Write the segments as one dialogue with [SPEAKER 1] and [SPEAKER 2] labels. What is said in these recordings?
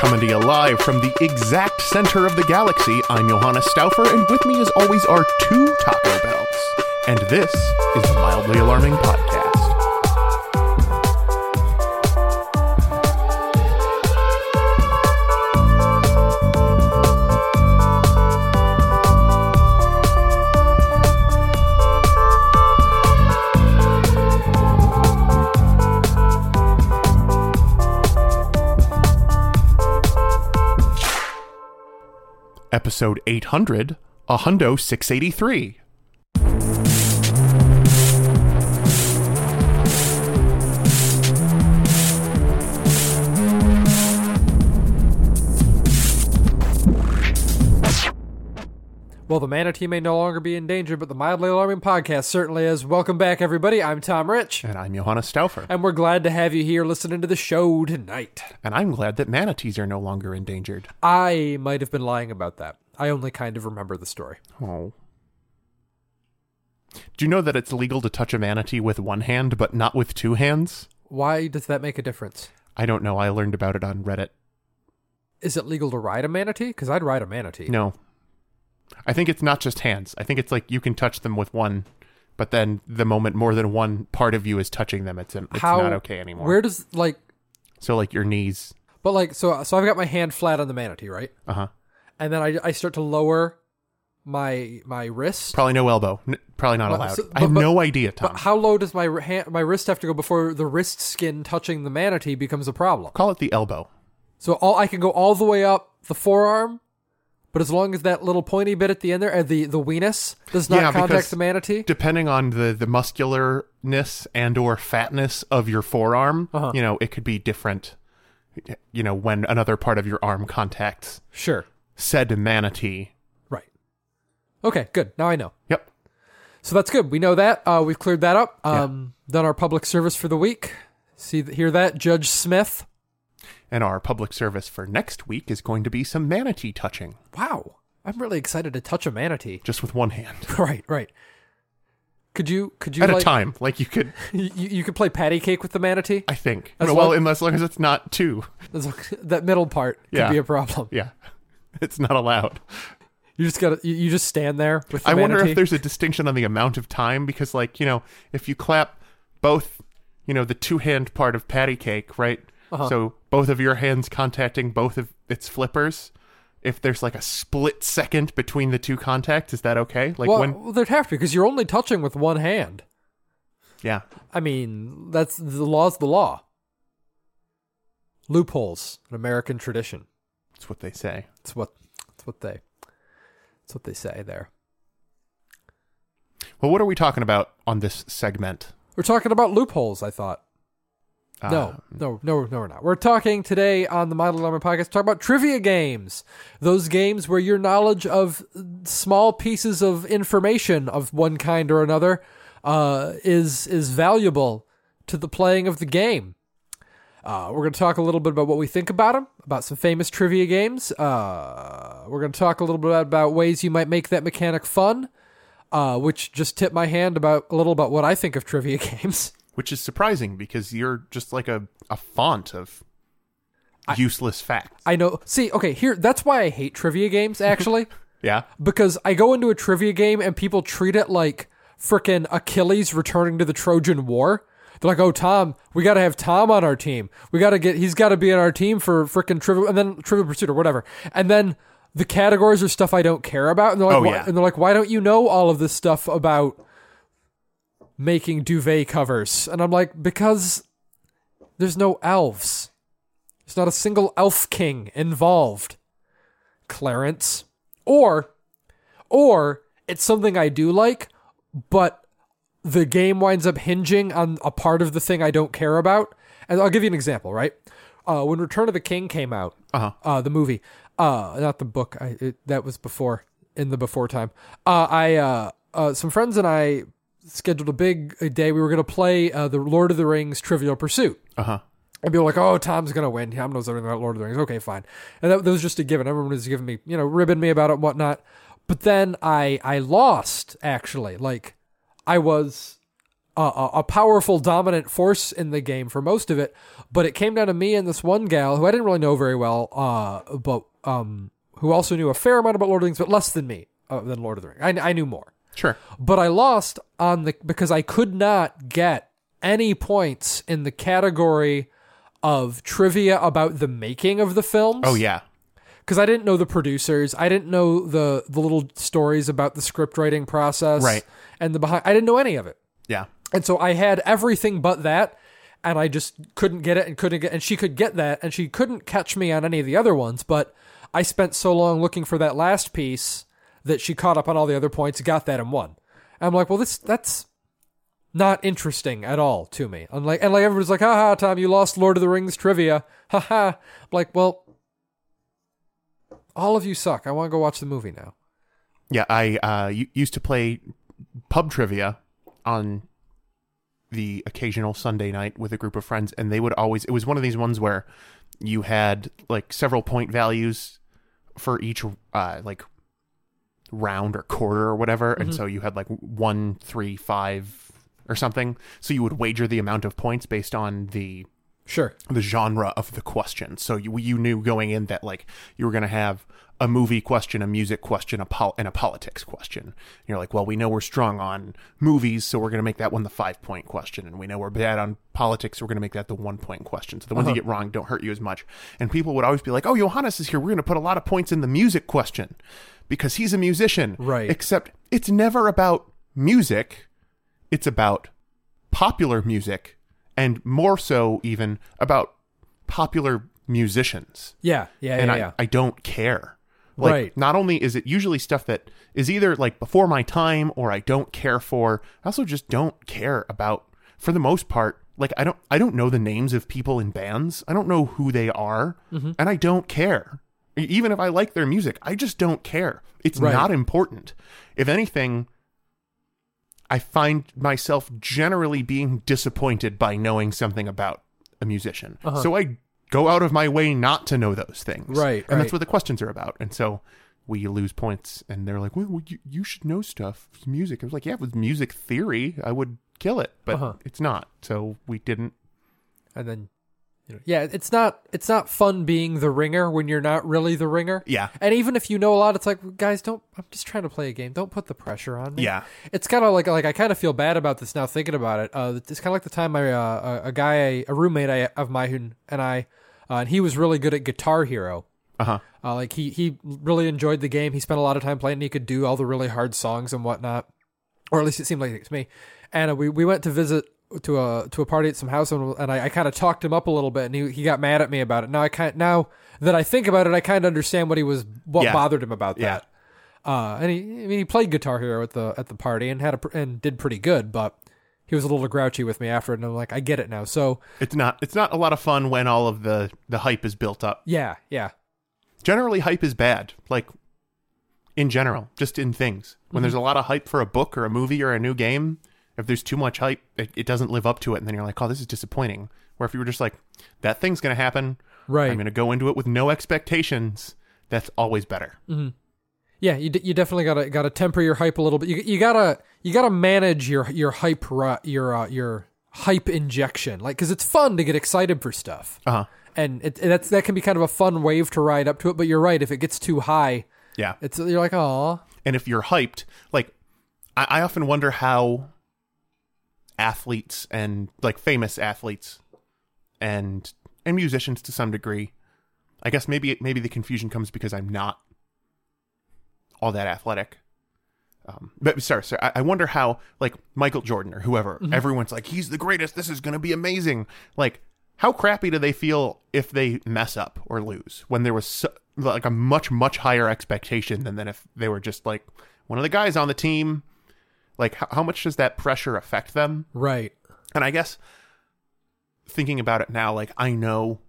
[SPEAKER 1] Coming to you live from the exact center of the galaxy, I'm Johannes Stauffer, and with me, as always, are two Taco Bells. And this is the Mildly Alarming Podcast. Episode 800, a Hundo 683.
[SPEAKER 2] Well, the manatee may no longer be in danger, but the mildly alarming podcast certainly is. Welcome back, everybody. I'm Tom Rich,
[SPEAKER 1] And I'm Johannes Stauffer.
[SPEAKER 2] and we're glad to have you here listening to the show tonight.
[SPEAKER 1] And I'm glad that manatees are no longer endangered.
[SPEAKER 2] I might have been lying about that. I only kind of remember the story.
[SPEAKER 1] Oh. Do you know that it's legal to touch a manatee with one hand, but not with two hands?
[SPEAKER 2] Why does that make a difference?
[SPEAKER 1] I don't know. I learned about it on Reddit.
[SPEAKER 2] Is it legal to ride a manatee? Because I'd ride a manatee.
[SPEAKER 1] No. I think it's not just hands. I think it's like you can touch them with one, but then the moment more than one part of you is touching them, it's, it's
[SPEAKER 2] How,
[SPEAKER 1] not okay anymore.
[SPEAKER 2] Where does like,
[SPEAKER 1] so, like your knees.
[SPEAKER 2] but like, so so I've got my hand flat on the manatee, right?
[SPEAKER 1] Uh huh.
[SPEAKER 2] And then I, I start to lower my my wrist.
[SPEAKER 1] Probably no elbow. N- probably not
[SPEAKER 2] But-
[SPEAKER 1] allowed.
[SPEAKER 2] so-
[SPEAKER 1] I have
[SPEAKER 2] but-
[SPEAKER 1] no idea, Tom.
[SPEAKER 2] But how low does my hand, my wrist have to go before the wrist skin touching the manatee becomes a problem?
[SPEAKER 1] Call it the elbow.
[SPEAKER 2] So all I can go all the way up the forearm, but as long as that little pointy bit at the end there, uh, the the weenus does not
[SPEAKER 1] Yeah,
[SPEAKER 2] contact the manatee.
[SPEAKER 1] depending on the the muscularness and or fatness of your forearm
[SPEAKER 2] Uh-huh.
[SPEAKER 1] you know it could be different you know when another part of your arm contacts
[SPEAKER 2] Sure.
[SPEAKER 1] said manatee
[SPEAKER 2] Right. Okay. Good. Now I know.
[SPEAKER 1] yep
[SPEAKER 2] So that's good. We know that. Uh, we've cleared that up. Um, Done our public service for the week. See, hear that, Judge Smith?
[SPEAKER 1] And our public service for next week is going to be some manatee touching
[SPEAKER 2] Wow. I'm really excited to touch a manatee.
[SPEAKER 1] just with one hand
[SPEAKER 2] right. Right. Could you? Could you
[SPEAKER 1] at
[SPEAKER 2] like?
[SPEAKER 1] a time like you could
[SPEAKER 2] You, you could play patty cake with the manatee.
[SPEAKER 1] i think
[SPEAKER 2] As
[SPEAKER 1] well unless as long as it's not two
[SPEAKER 2] that middle part could
[SPEAKER 1] Yeah.
[SPEAKER 2] be a problem.
[SPEAKER 1] yeah it's not allowed
[SPEAKER 2] You just gotta. You, you just stand there with. The
[SPEAKER 1] i wonder if there's a distinction on the amount of time because like you know if you clap both you know the two hand part of patty cake right
[SPEAKER 2] Uh-huh.
[SPEAKER 1] so both of your hands contacting both of its flippers if there's like a split second between the two contacts is that okay like
[SPEAKER 2] well,
[SPEAKER 1] when
[SPEAKER 2] well, there'd have to because you're only touching with one hand.
[SPEAKER 1] yeah
[SPEAKER 2] I mean, that's the law's the law. Loopholes, an American tradition.
[SPEAKER 1] that's what they say
[SPEAKER 2] That's what. That's what they. That's what they say there.
[SPEAKER 1] well what are we talking about on this segment
[SPEAKER 2] We're talking about loopholes. I thought.
[SPEAKER 1] Uh,
[SPEAKER 2] No, no, no, no, we're not. We're talking today on the Model Alarm Podcast. Talk about trivia games. Those games where your knowledge of small pieces of information of one kind or another uh, is is valuable to the playing of the game. Uh, we're going to talk a little bit about what we think about them, about some famous trivia games. Uh, we're going to talk a little bit about ways you might make that mechanic fun, uh, which just tipped my hand about a little about what I think of trivia games.
[SPEAKER 1] Which is surprising because you're just like a, a font of useless facts
[SPEAKER 2] I know. See, okay, here that's why I hate trivia games actually,
[SPEAKER 1] yeah
[SPEAKER 2] because I go into a trivia game and people treat it like frickin' Achilles returning to the Trojan War. They're like, "Oh, Tom, we got to have Tom on our team. We got to get he's got to be on our team for frickin' trivia and then Trivial Pursuit or whatever." And then the categories are stuff I don't care about, and they're like,
[SPEAKER 1] Oh, yeah.
[SPEAKER 2] and they're like, "Why don't you know all of this stuff about making duvet covers?" And I'm like, "Because there's no elves. There's not a single elf king involved." Clarence. Or or it's something I do like, but the game winds up hinging on a part of the thing I don't care about. And I'll give you an example, right? Uh, when Return of the King came out,
[SPEAKER 1] uh-huh
[SPEAKER 2] uh, the movie, uh, not the book. I, it, that was before in the before time. Uh, I uh, uh, some friends and I scheduled a big day. We were going to play uh, the Lord of the Rings Trivial Pursuit.
[SPEAKER 1] uh-huh
[SPEAKER 2] And people were like, "Oh, Tom's gonna win. Tom knows everything about Lord of the Rings." Okay, fine. And that, that was just a given. Everyone was giving me, you know, ribbing me about it and whatnot. But then I I lost actually. Like I was a, a, a powerful dominant force in the game for most of it. But it came down to me and this one gal who I didn't really know very well, uh, but um, who also knew a fair amount about Lord of the Rings, but less than me uh, than Lord of the Rings. I, I knew more
[SPEAKER 1] Sure.
[SPEAKER 2] but I lost on the because I could not get any points in the category of trivia about the making of the films.
[SPEAKER 1] Oh yeah.
[SPEAKER 2] because I didn't know the producers, I didn't know the the little stories about the script writing process,
[SPEAKER 1] Right.
[SPEAKER 2] And the behind, I didn't know any of it,
[SPEAKER 1] Yeah.
[SPEAKER 2] and so I had everything but that. And I just couldn't get it and couldn't get and she could get that and she couldn't catch me on any of the other ones, but I spent so long looking for that last piece that she caught up on all the other points, got that and won. I'm like, well, this that's not interesting at all to me. And like, and like everyone's like, haha, Tom, you lost Lord of the Rings trivia. Haha. I'm like, well, all of you suck. I want to go watch the movie now.
[SPEAKER 1] Yeah, I uh, used to play pub trivia on the occasional Sunday night with a group of friends, and they would always. It was one of these ones where you had like several point values for each uh, like round or quarter or whatever, and mm-hmm. so you had like one, three, five, or something. So you would wager the amount of points based on the
[SPEAKER 2] Sure.
[SPEAKER 1] the genre of the question. So you you knew going in that like you were going to have a movie question, a music question, a pol- and a politics question. And you're like, well, we know we're strong on movies, so we're going to make that one the five point question, and we know we're bad on politics, so we're going to make that the one point question. So the ones you uh-huh. get wrong don't hurt you as much. And people would always be like, oh, Johannes is here. We're going to put a lot of points in the music question because he's a musician,
[SPEAKER 2] Right.
[SPEAKER 1] Except it's never about music. It's about popular music and more so even about popular musicians
[SPEAKER 2] Yeah. Yeah.
[SPEAKER 1] and
[SPEAKER 2] yeah.
[SPEAKER 1] I,
[SPEAKER 2] yeah.
[SPEAKER 1] I don't care like
[SPEAKER 2] Right.
[SPEAKER 1] not only is it usually stuff that is either like before my time or i don't care for i also just don't care about for the most part like i don't i don't know the names of people in bands i don't know who they are
[SPEAKER 2] Mm-hmm.
[SPEAKER 1] and i don't care even if i like their music i just don't care it's
[SPEAKER 2] Right.
[SPEAKER 1] not important if anything I find myself generally being disappointed by knowing something about a musician. So I go out of my way not to know those things.
[SPEAKER 2] Uh-huh. Right,
[SPEAKER 1] And that's what the questions are about. And so we lose points and they're like, well, well, you, you should know stuff. Music. I was like, yeah, with music theory, I would kill it, but
[SPEAKER 2] Uh-huh.
[SPEAKER 1] it's not. So we didn't.
[SPEAKER 2] and then, you know, yeah, it's not it's not fun being the ringer when you're not really the ringer.
[SPEAKER 1] Yeah.
[SPEAKER 2] And even if you know a lot, it's like, guys, don't. I'm just trying to play a game. Don't put the pressure on me.
[SPEAKER 1] Yeah.
[SPEAKER 2] It's kind of like like I kind of feel bad about this now thinking about it. Uh, it's kind of like the time I uh, a, a guy a roommate I, of mine and I, uh, and he was really good at Guitar Hero.
[SPEAKER 1] Uh huh.
[SPEAKER 2] Uh, like he he really enjoyed the game. He spent a lot of time playing. And he could do all the really hard songs and whatnot, or at least it seemed like it to me. And uh, we we went to visit to a to a party at some house, and, and I, I kind of talked him up a little bit, and he he got mad at me about it. Now I kind now that I think about it, I kind of understand what he was what
[SPEAKER 1] Yeah.
[SPEAKER 2] bothered him about
[SPEAKER 1] Yeah.
[SPEAKER 2] that. Uh, and he I mean he played Guitar Hero at the at the party and had a pr- and did pretty good, but he was a little grouchy with me after it, and I'm like I get it now. So
[SPEAKER 1] It's not. It's not a lot of fun when all of the the hype is built up.
[SPEAKER 2] yeah, yeah,
[SPEAKER 1] generally hype is bad like in general just in things when there's a lot of hype for a book or a movie or a new game if there's too much hype it, it doesn't live up to it. And then you're like oh this is disappointing. Where if you were just like that thing's gonna happen.
[SPEAKER 2] Right.
[SPEAKER 1] i'm gonna go into it with no expectations. That's always better.
[SPEAKER 2] Yeah, you, d- you definitely gotta gotta temper your hype a little bit. You, you gotta you gotta manage your your hype your uh, your hype injection, like because it's fun to get excited for stuff,
[SPEAKER 1] uh-huh.
[SPEAKER 2] And it, that's that can be kind of a fun wave to ride up to it. But you're right, if it gets too high,
[SPEAKER 1] yeah.
[SPEAKER 2] it's you're like, oh,
[SPEAKER 1] and if you're hyped like I, I often wonder how athletes and like famous athletes and and musicians to some degree i guess maybe maybe the confusion comes because i'm not all that athletic um, but sorry, sorry. I, I wonder how, like Michael Jordan or whoever, everyone's like, he's the greatest. This is going to be amazing. Like, how crappy do they feel if they mess up or lose when there was so, like a much much higher expectation than than if they were just like one of the guys on the team? Like, how, how much does that pressure affect them?
[SPEAKER 2] right,
[SPEAKER 1] And I guess thinking about it now, like I know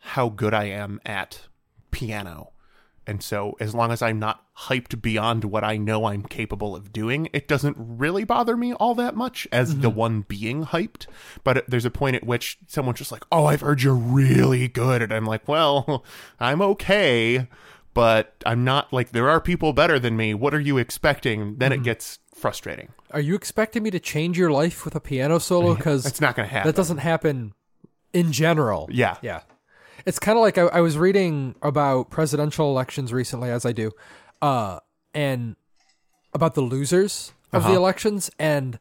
[SPEAKER 1] how good I am at piano. And so as long as I'm not hyped beyond what I know I'm capable of doing, it doesn't really bother me all that much as the mm-hmm. one being hyped. But there's a point at which someone's just like, "Oh, I've heard you're really good." And I'm like, "Well, I'm okay, but I'm not like there are people better than me. What are you expecting?" Then it mm-hmm. gets frustrating.
[SPEAKER 2] Are you expecting me to change your life with a piano solo? Because
[SPEAKER 1] It's not going to happen.
[SPEAKER 2] that doesn't happen in general.
[SPEAKER 1] Yeah.
[SPEAKER 2] Yeah. It's kind of like I, I was reading about presidential elections recently, as I do, uh, and about the losers of the
[SPEAKER 1] Uh-huh.
[SPEAKER 2] elections, and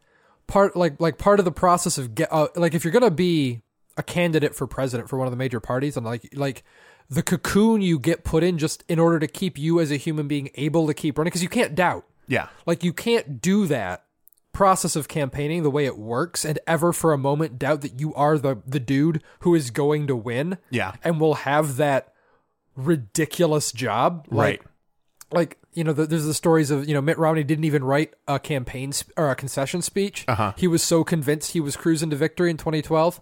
[SPEAKER 2] part like like part of the process of get uh, like if you're gonna be a candidate for president for one of the major parties, and like like the cocoon you get put in just in order to keep you as a human being able to keep running because you can't doubt.
[SPEAKER 1] Yeah.
[SPEAKER 2] Like you can't do that process of campaigning the way it works and ever for a moment doubt that you are the the dude who is going to win
[SPEAKER 1] Yeah.
[SPEAKER 2] and will have that ridiculous job.
[SPEAKER 1] Right.
[SPEAKER 2] Like, like you know, the, there's the stories of you know Mitt Romney didn't even write a campaign sp- or a concession speech.
[SPEAKER 1] Uh-huh.
[SPEAKER 2] He was so convinced he was cruising to victory in 2012,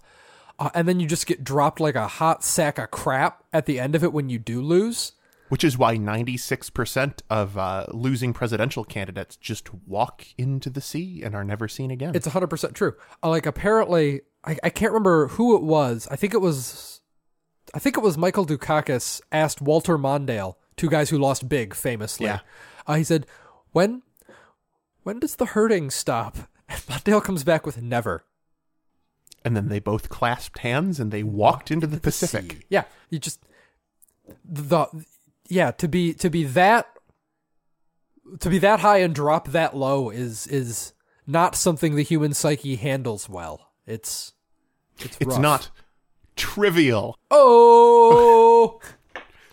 [SPEAKER 2] uh, and then you just get dropped like a hot sack of crap at the end of it when you do lose.
[SPEAKER 1] Which is why 96% of uh, losing presidential candidates just walk into the sea and are never seen again.
[SPEAKER 2] It's 100% true. Uh, like apparently I, I can't remember who it was. I think it was I think it was Michael Dukakis asked Walter Mondale, two guys who lost big famously.
[SPEAKER 1] Yeah.
[SPEAKER 2] Uh, he said, "When when does the hurting stop?" And Mondale comes back with never.
[SPEAKER 1] and then they both clasped hands and they walked into the Pacific.
[SPEAKER 2] Yeah, you just the yeah, to be to be that to be that high and drop that low is is not something the human psyche handles well. It's it's,
[SPEAKER 1] It's not trivial.
[SPEAKER 2] Oh,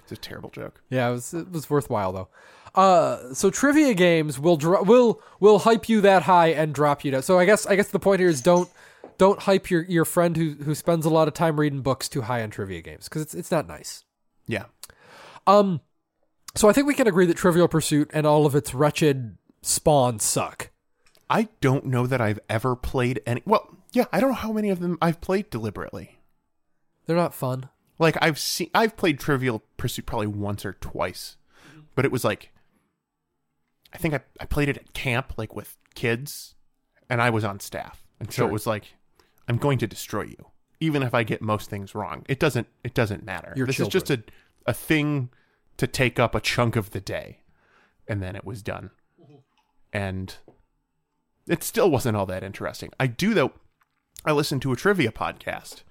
[SPEAKER 1] It's a terrible joke.
[SPEAKER 2] yeah, it was it was worthwhile though. Uh, so trivia games will dro- will will hype you that high and drop you down. So I guess I guess the point here is don't don't hype your your friend who who spends a lot of time reading books too high on trivia games because it's it's not nice.
[SPEAKER 1] Yeah.
[SPEAKER 2] Um, so I think we can agree that Trivial Pursuit and all of its wretched spawn suck.
[SPEAKER 1] I don't know that I've ever played any. Well, yeah, I don't know how many of them I've played deliberately.
[SPEAKER 2] They're not fun.
[SPEAKER 1] Like I've seen, I've played Trivial Pursuit probably once or twice, but it was like, I think I, I played it at camp, like with kids, and I was on staff, and so
[SPEAKER 2] Sure.
[SPEAKER 1] it was like, I'm going to destroy you, even if I get most things wrong. It doesn't, it doesn't matter.
[SPEAKER 2] Your
[SPEAKER 1] this is just a a thing to take up a chunk of the day, and then it was done, and it still wasn't all that interesting. I do though. I listened to a trivia podcast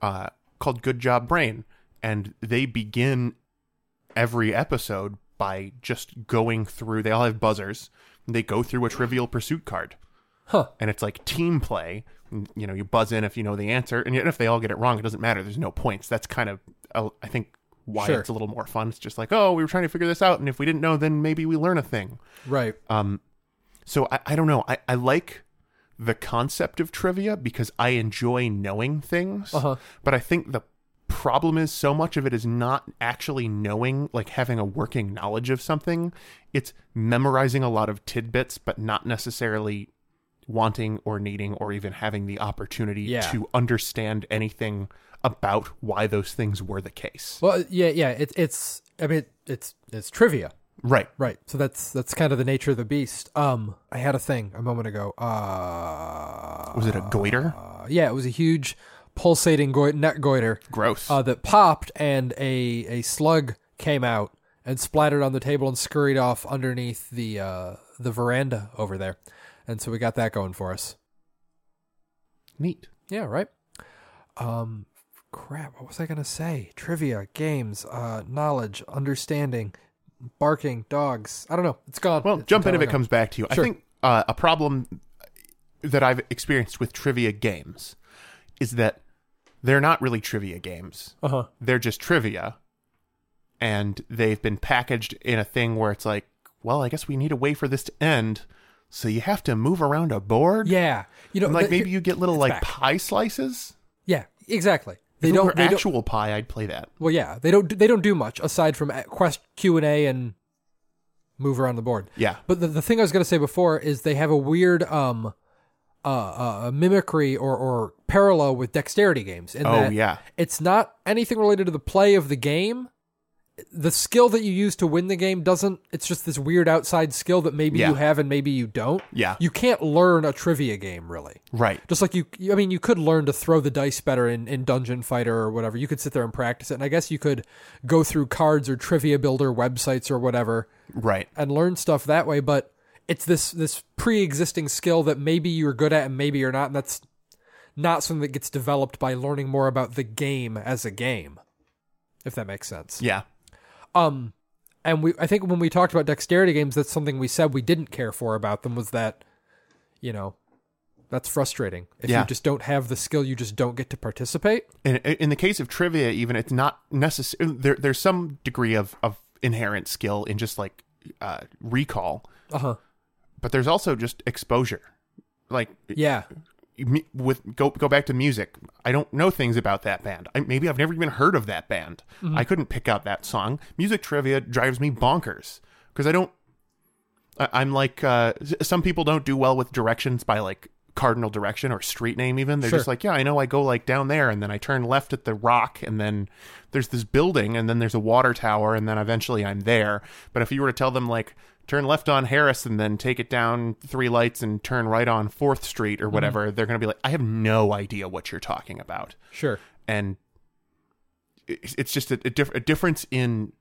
[SPEAKER 1] uh, called Good Job Brain, and they begin every episode by just going through. They all have buzzers. They go through a Trivial Pursuit card,
[SPEAKER 2] Huh.
[SPEAKER 1] and it's like team play. You know, you buzz in if you know the answer, and if they all get it wrong, it doesn't matter. There's no points. That's kind of, uh, I think, why
[SPEAKER 2] Sure.
[SPEAKER 1] it's a little more fun. It's just like, oh, we were trying to figure this out, and if we didn't know, then maybe we learn a thing.
[SPEAKER 2] Right.
[SPEAKER 1] Um, so I, I don't know. I, I like the concept of trivia because I enjoy knowing things.
[SPEAKER 2] Uh-huh.
[SPEAKER 1] But I think the problem is so much of it is not actually knowing, like having a working knowledge of something. It's memorizing a lot of tidbits, but not necessarily wanting or needing or even having the opportunity
[SPEAKER 2] Yeah.
[SPEAKER 1] to understand anything about why those things were the case.
[SPEAKER 2] Well, yeah, yeah. It's it's. I mean, it's it's trivia.
[SPEAKER 1] Right.
[SPEAKER 2] Right. So that's that's kind of the nature of the beast. Um, I had a thing a moment ago. Uh,
[SPEAKER 1] Was it a goiter?
[SPEAKER 2] uh, yeah, it was a huge pulsating goi- net goiter
[SPEAKER 1] Gross.
[SPEAKER 2] uh, that popped, and a a slug came out and splattered on the table and scurried off underneath the uh, the veranda over there, and so we got that going for us.
[SPEAKER 1] Neat.
[SPEAKER 2] Yeah, right. Um, crap. What was I gonna say? Trivia, games, uh, knowledge, understanding, barking, dogs. I don't know. It's gone.
[SPEAKER 1] Well,
[SPEAKER 2] It's
[SPEAKER 1] jump in if it comes back to you.
[SPEAKER 2] Sure.
[SPEAKER 1] I think uh, a problem that I've experienced with trivia games is that they're not really trivia games.
[SPEAKER 2] Uh huh.
[SPEAKER 1] They're just trivia, and they've been packaged in a thing where it's like, well, I guess we need a way for this to end, so you have to move around a board.
[SPEAKER 2] Yeah, you know,
[SPEAKER 1] And, like
[SPEAKER 2] the-
[SPEAKER 1] maybe you get little like
[SPEAKER 2] back.
[SPEAKER 1] pie slices.
[SPEAKER 2] Yeah, exactly. They
[SPEAKER 1] If
[SPEAKER 2] don't.
[SPEAKER 1] were
[SPEAKER 2] They don't.
[SPEAKER 1] actual pie, I'd play that.
[SPEAKER 2] Well, yeah, they don't. They don't do much aside from quest Q and A and move around the board.
[SPEAKER 1] Yeah.
[SPEAKER 2] But the, the thing I was going to say before is they have a weird um, uh, uh, mimicry or or parallel with dexterity games. In
[SPEAKER 1] Oh
[SPEAKER 2] that
[SPEAKER 1] yeah.
[SPEAKER 2] it's not anything related to the play of the game. The skill that you use to win the game doesn't. It's just this weird outside skill that maybe
[SPEAKER 1] Yeah.
[SPEAKER 2] you have and maybe you don't.
[SPEAKER 1] Yeah.
[SPEAKER 2] You can't learn a trivia game really.
[SPEAKER 1] Right.
[SPEAKER 2] Just like you, I mean, you could learn to throw the dice better in, in Dungeon Fighter or whatever. You could sit there and practice it. And I guess you could go through cards or trivia builder websites or whatever
[SPEAKER 1] Right.
[SPEAKER 2] and learn stuff that way. But it's this this pre-existing skill that maybe you're good at and maybe you're not and that's not something that gets developed by learning more about the game as a game if that makes sense
[SPEAKER 1] Yeah.
[SPEAKER 2] Um and we i think when we talked about dexterity games that's something we said we didn't care for about them was that you know that's frustrating. If
[SPEAKER 1] Yeah.
[SPEAKER 2] you just don't have the skill you just don't get to participate.
[SPEAKER 1] In, in the case of trivia even it's not necessary there, there's some degree of, of inherent skill in just like uh, recall.
[SPEAKER 2] Uh-huh.
[SPEAKER 1] But there's also just exposure. Like
[SPEAKER 2] yeah
[SPEAKER 1] with go go back to music. I don't know things about that band. I, maybe i've never even heard of that band. I couldn't pick out that song. Music trivia drives me bonkers because i don't I, i'm like uh, some people don't do well with directions by like cardinal direction or street name even. They're
[SPEAKER 2] Sure.
[SPEAKER 1] just like yeah i know i go like down there and then i turn left at the rock and then there's this building and then there's a water tower and then eventually i'm there. But if you were to tell them like turn left on harris and then take it down three lights and turn right on fourth street or whatever they're going to be like i have no idea what you're talking about.
[SPEAKER 2] Sure.
[SPEAKER 1] And it's just a, a, diff- a difference in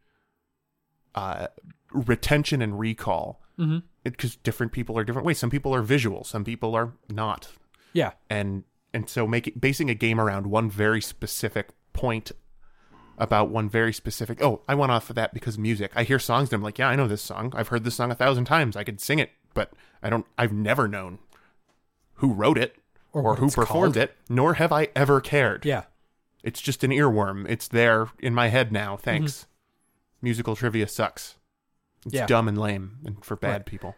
[SPEAKER 1] uh, retention and recall.
[SPEAKER 2] Mm-hmm.
[SPEAKER 1] because different people are different ways. Some people are visual, some people are not,
[SPEAKER 2] yeah.
[SPEAKER 1] And and so making basing a game around one very specific point about one very specific. Oh, I went off of that because music. I hear songs and I'm like, yeah, I know this song. I've heard this song a thousand times. I could sing it, but I don't. I've never known who wrote it
[SPEAKER 2] Or
[SPEAKER 1] or, who performed
[SPEAKER 2] called.
[SPEAKER 1] it, nor have I ever cared.
[SPEAKER 2] yeah
[SPEAKER 1] It's just an earworm. It's there in my head now. Mm-hmm. Thanks. Musical trivia sucks. It's
[SPEAKER 2] Yeah.
[SPEAKER 1] dumb and lame and for bad
[SPEAKER 2] Right.
[SPEAKER 1] people.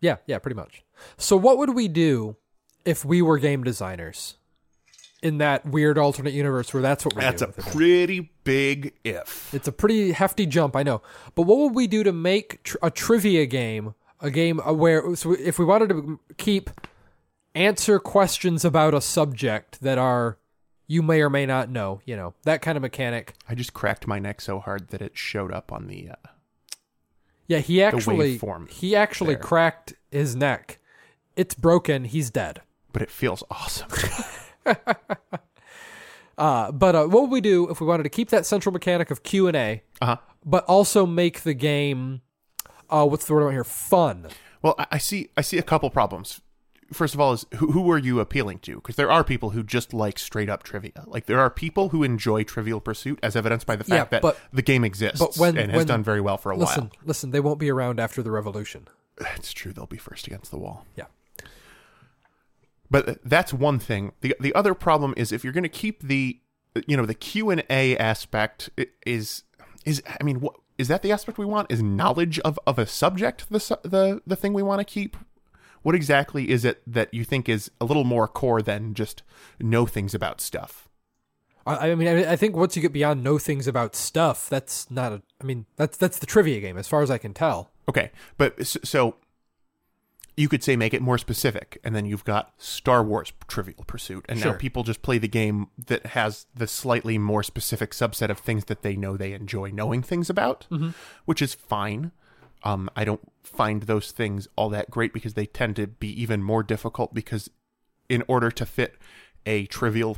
[SPEAKER 2] Yeah, yeah, pretty much. So what would we do if we were game designers in that weird alternate universe where that's what we're
[SPEAKER 1] That's
[SPEAKER 2] do?
[SPEAKER 1] a pretty big if.
[SPEAKER 2] It's a pretty hefty jump, I know. But what would we do to make tr- a trivia game a game uh, where so if we wanted to keep answer questions about a subject that are you may or may not know, you know, that kind of mechanic.
[SPEAKER 1] I just cracked my neck so hard that it showed up on the. Uh,
[SPEAKER 2] Yeah, he actually he actually
[SPEAKER 1] there.
[SPEAKER 2] cracked his neck. It's broken. He's dead.
[SPEAKER 1] but it feels awesome.
[SPEAKER 2] Uh, but uh, what would we do if we wanted to keep that central mechanic of Q and A,
[SPEAKER 1] uh huh.
[SPEAKER 2] but also make the game, uh, what's the word want here? Fun.
[SPEAKER 1] Well, I, see. I see a couple problems. First of all, is who, who are you appealing to? Because there are people who just like straight up trivia. Like there are people who enjoy Trivial Pursuit, as evidenced by the fact
[SPEAKER 2] Yeah,
[SPEAKER 1] that
[SPEAKER 2] but-
[SPEAKER 1] the game exists
[SPEAKER 2] but when-
[SPEAKER 1] and has
[SPEAKER 2] when-
[SPEAKER 1] done very well for a
[SPEAKER 2] Listen,
[SPEAKER 1] while.
[SPEAKER 2] listen. They won't be around after the revolution.
[SPEAKER 1] It's true; they'll be first against the wall.
[SPEAKER 2] Yeah.
[SPEAKER 1] But that's one thing. the The other problem is if you're going to keep the, you know, the Q and A aspect is is I mean, what is that the aspect we want? Is knowledge of of a subject the the the thing we want to keep? What exactly is it that you think is a little more core than just know things about stuff?
[SPEAKER 2] I, I mean, I, think once you get beyond know things about stuff, that's not a. I mean, that's that's the trivia game, as far as I can tell.
[SPEAKER 1] Okay, but so you could say make it more specific, and then you've got Star Wars Trivial Pursuit, and
[SPEAKER 2] Sure.
[SPEAKER 1] now people just play the game that has the slightly more specific subset of things that they know they enjoy knowing things about, which is fine. Um, I don't find those things all that great because they tend to be even more difficult because in order to fit a Trivial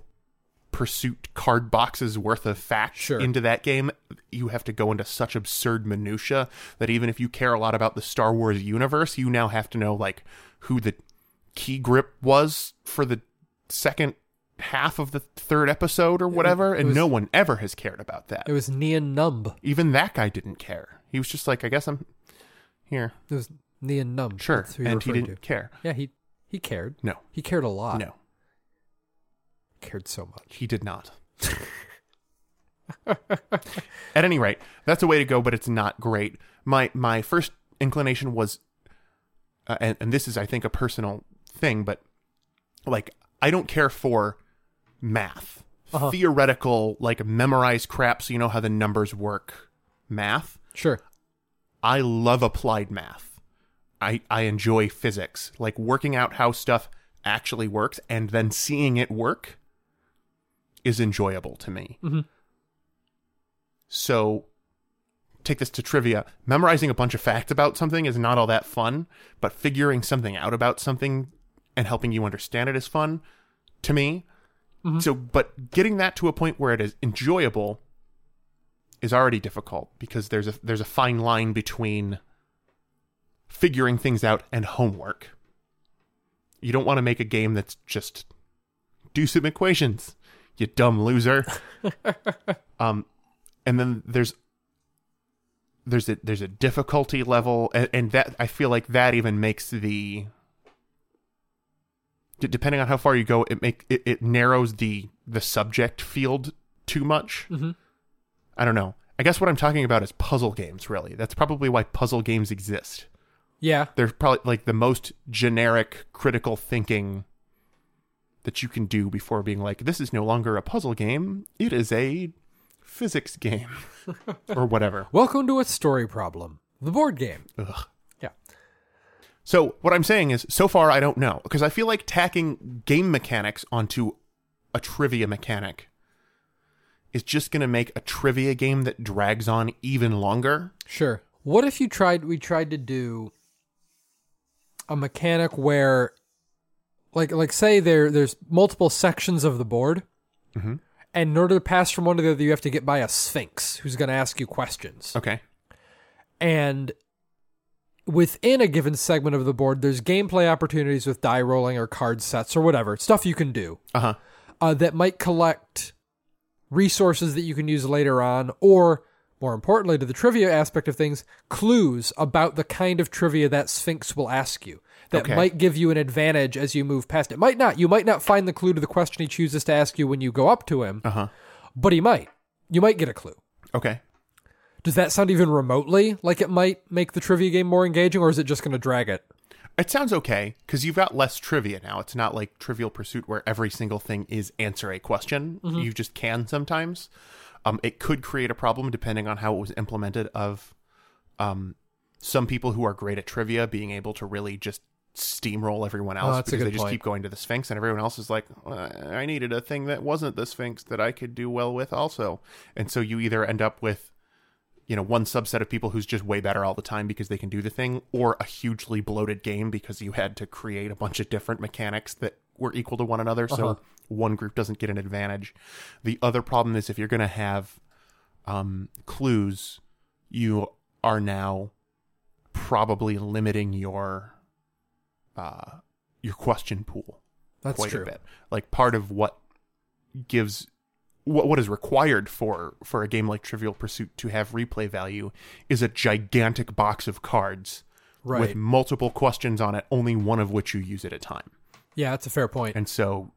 [SPEAKER 1] Pursuit card boxes worth of facts
[SPEAKER 2] Sure.
[SPEAKER 1] into that game, you have to go into such absurd minutia that even if you care a lot about the Star Wars universe, you now have to know like who the key grip was for the second half of the third episode or whatever, and no one ever has cared about that.
[SPEAKER 2] It was Nien Nunb.
[SPEAKER 1] even that guy didn't care. He was just like, I guess I'm here.
[SPEAKER 2] It was Nien Nunb.
[SPEAKER 1] Sure.
[SPEAKER 2] That's who you're
[SPEAKER 1] And he didn't
[SPEAKER 2] to.
[SPEAKER 1] care.
[SPEAKER 2] Yeah, he he cared.
[SPEAKER 1] No.
[SPEAKER 2] He cared a lot.
[SPEAKER 1] No.
[SPEAKER 2] Cared so much.
[SPEAKER 1] He did not. At any rate, that's a way to go, but it's not great. My my first inclination was, uh, and and this is I think a personal thing, but like I don't care for math,
[SPEAKER 2] Uh-huh.
[SPEAKER 1] theoretical like memorize crap, so you know how the numbers work. Math.
[SPEAKER 2] Sure.
[SPEAKER 1] I love applied math. I I enjoy physics, like working out how stuff actually works and then seeing it work is enjoyable to me.
[SPEAKER 2] Mhm.
[SPEAKER 1] So take this to trivia. Memorizing a bunch of facts about something is not all that fun, but figuring something out about something and helping you understand it is fun to me.
[SPEAKER 2] Mhm.
[SPEAKER 1] So, but getting that to a point where it is enjoyable is already difficult because there's a there's a fine line between figuring things out and homework. You don't want to make a game that's just do some equations, you dumb loser. um, and then there's there's a there's a difficulty level, and, and that I feel like that even makes the d- depending on how far you go, it make it, it narrows the the subject field too much.
[SPEAKER 2] Mhm.
[SPEAKER 1] I don't know. I guess what I'm talking about is puzzle games. Really, that's probably why puzzle games exist.
[SPEAKER 2] Yeah.
[SPEAKER 1] They're probably like the most generic critical thinking that you can do before being like, this is no longer a puzzle game. It is a physics game or whatever.
[SPEAKER 2] Welcome to a story problem. The board game.
[SPEAKER 1] Ugh.
[SPEAKER 2] Yeah.
[SPEAKER 1] So what I'm saying is, so far I don't know because I feel like tacking game mechanics onto a trivia mechanic is just going to make a trivia game that drags on even longer.
[SPEAKER 2] Sure. What if you tried we tried to do a mechanic where like like say there there's multiple sections of the board
[SPEAKER 1] Mhm.
[SPEAKER 2] and in order to pass from one to the other you have to get by a sphinx who's going to ask you questions
[SPEAKER 1] Okay.
[SPEAKER 2] and within a given segment of the board there's gameplay opportunities with die rolling or card sets or whatever stuff you can do
[SPEAKER 1] Uh huh.
[SPEAKER 2] uh, that might collect resources that you can use later on, or more importantly, to the trivia aspect of things, clues about the kind of trivia that Sphinx will ask you that
[SPEAKER 1] Okay.
[SPEAKER 2] might give you an advantage as you move past it. Might not. You might not find the clue to the question he chooses to ask you when you go up to him,
[SPEAKER 1] Uh huh.
[SPEAKER 2] but he might. You might get a clue.
[SPEAKER 1] Okay.
[SPEAKER 2] Does that sound even remotely like it might make the trivia game more engaging, or is it just going to drag it?
[SPEAKER 1] It sounds okay because you've got less trivia now. It's not like Trivial Pursuit where every single thing is answer a question. You just can sometimes. Um, it could create a problem depending on how it was implemented. Of um, some people who are great at trivia being able to really just steamroll everyone else
[SPEAKER 2] Oh,
[SPEAKER 1] because they just
[SPEAKER 2] point.
[SPEAKER 1] keep going to the Sphinx, and everyone else is like, "Uh, I needed a thing that wasn't the Sphinx that I could do well with also. And so you either end up with you know one subset of people who's just way better all the time because they can do the thing or a hugely bloated game because you had to create a bunch of different mechanics that were equal to one another so
[SPEAKER 2] Uh-huh.
[SPEAKER 1] one group doesn't get an advantage the other problem is if you're going to have um, clues you are now probably limiting your uh, your question pool
[SPEAKER 2] That's
[SPEAKER 1] quite
[SPEAKER 2] true.
[SPEAKER 1] a bit. Like part of what gives what what is required for for a game like Trivial Pursuit to have replay value is a gigantic box of cards
[SPEAKER 2] Right.
[SPEAKER 1] with multiple questions on it, only one of which you use at a time.
[SPEAKER 2] yeah, that's a fair point.
[SPEAKER 1] And so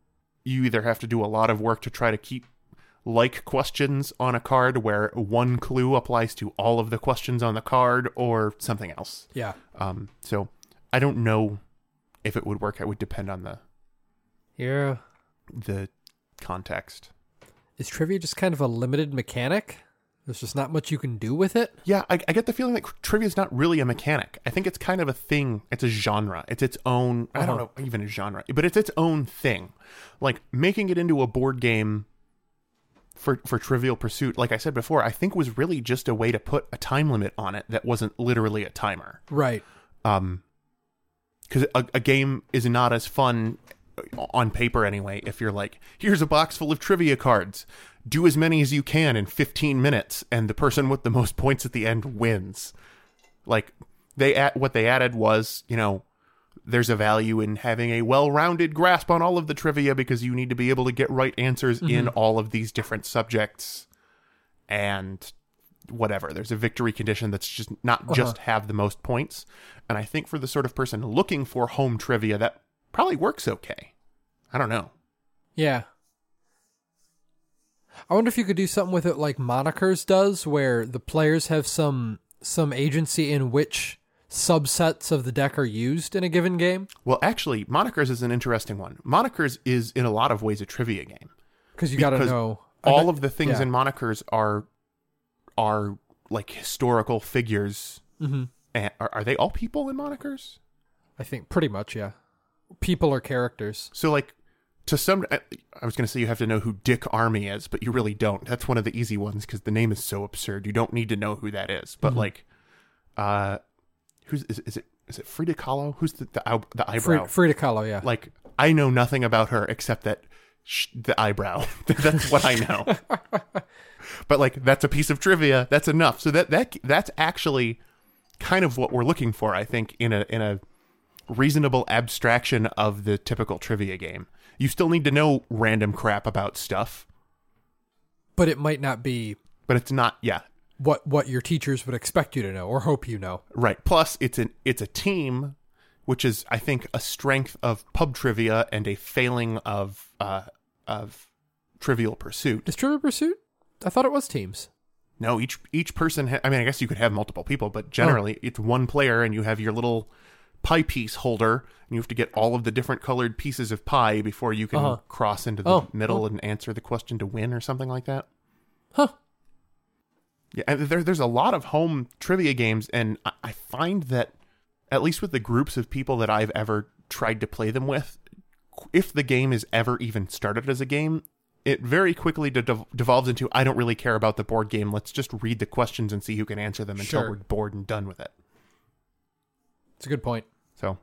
[SPEAKER 1] you either have to do a lot of work to try to keep like questions on a card where one clue applies to all of the questions on the card or something else.
[SPEAKER 2] yeah.
[SPEAKER 1] Um, so I don't know if it would work. It would depend on the
[SPEAKER 2] Yeah.
[SPEAKER 1] the context.
[SPEAKER 2] Is trivia just kind of a limited mechanic? There's just not much you can do with it.
[SPEAKER 1] Yeah, I, I get the feeling that trivia is not really a mechanic. I think it's kind of a thing. It's a genre. It's its own. I don't
[SPEAKER 2] Uh-huh.
[SPEAKER 1] know even a genre, but it's its own thing. Like making it into a board game for for Trivial Pursuit. Like I said before, I think was really just a way to put a time limit on it that wasn't literally a timer.
[SPEAKER 2] Right.
[SPEAKER 1] Um, because a, a game is not as fun on paper anyway. If you're like, here's a box full of trivia cards, do as many as you can in 15 minutes, and the person with the most points at the end wins. Like they add, what they added was, you know, there's a value in having a well-rounded grasp on all of the trivia because you need to be able to get right answers mm-hmm. in all of these different subjects, and whatever. There's a victory condition that's just not uh-huh. just have the most points. And I think for the sort of person looking for home trivia, that probably works okay. I don't know.
[SPEAKER 2] Yeah. I wonder if you could do something with it like Monikers does, where the players have some some agency in which subsets of the deck are used in a given game.
[SPEAKER 1] Well, actually, Monikers is an interesting one. Monikers is in a lot of ways a trivia game.
[SPEAKER 2] Because you got to know
[SPEAKER 1] All of the things
[SPEAKER 2] yeah.
[SPEAKER 1] in Monikers are are like historical figures.
[SPEAKER 2] hmm
[SPEAKER 1] And are, are they all people in Monikers?
[SPEAKER 2] I think pretty much, yeah. People are characters.
[SPEAKER 1] So like to some I I was going to say you have to know who Dick Armey is, but you really don't. That's one of the easy ones cuz the name is so absurd. You don't need to know who that is. But like uh who's is, is it is it Frida Kahlo? Who's the the, the eyebrow?
[SPEAKER 2] Free, Frida Kahlo, yeah.
[SPEAKER 1] like I know nothing about her except that the eyebrow. that's what I know. but like that's a piece of trivia. That's enough. So that that that's actually kind of what we're looking for, I think, in a in a reasonable abstraction of the typical trivia game. You still need to know random crap about stuff,
[SPEAKER 2] But it might not be
[SPEAKER 1] but it's not yeah,
[SPEAKER 2] what what your teachers would expect you to know or hope you know.
[SPEAKER 1] right. Plus it's an it's a team which is I think a strength of pub trivia and a failing of uh of trivial pursuit.
[SPEAKER 2] Is Trivial Pursuit? I thought it was teams.
[SPEAKER 1] No, each each person. Ha- I mean, I guess you could have multiple people, but generally it's one player, and you have your little pie piece holder, and you have to get all of the different colored pieces of pie before you can
[SPEAKER 2] Uh-huh.
[SPEAKER 1] cross into the
[SPEAKER 2] Oh,
[SPEAKER 1] middle and answer the question to win, or something like that.
[SPEAKER 2] Huh.
[SPEAKER 1] Yeah, and there, there's a lot of home trivia games, and I, I find that at least with the groups of people that I've ever tried to play them with, if the game is ever even started as a game, it very quickly de- devolves into I don't really care about the board game. Let's just read the questions and see who can answer them until
[SPEAKER 2] Sure.
[SPEAKER 1] we're bored and done with it.
[SPEAKER 2] It's a good point.
[SPEAKER 1] So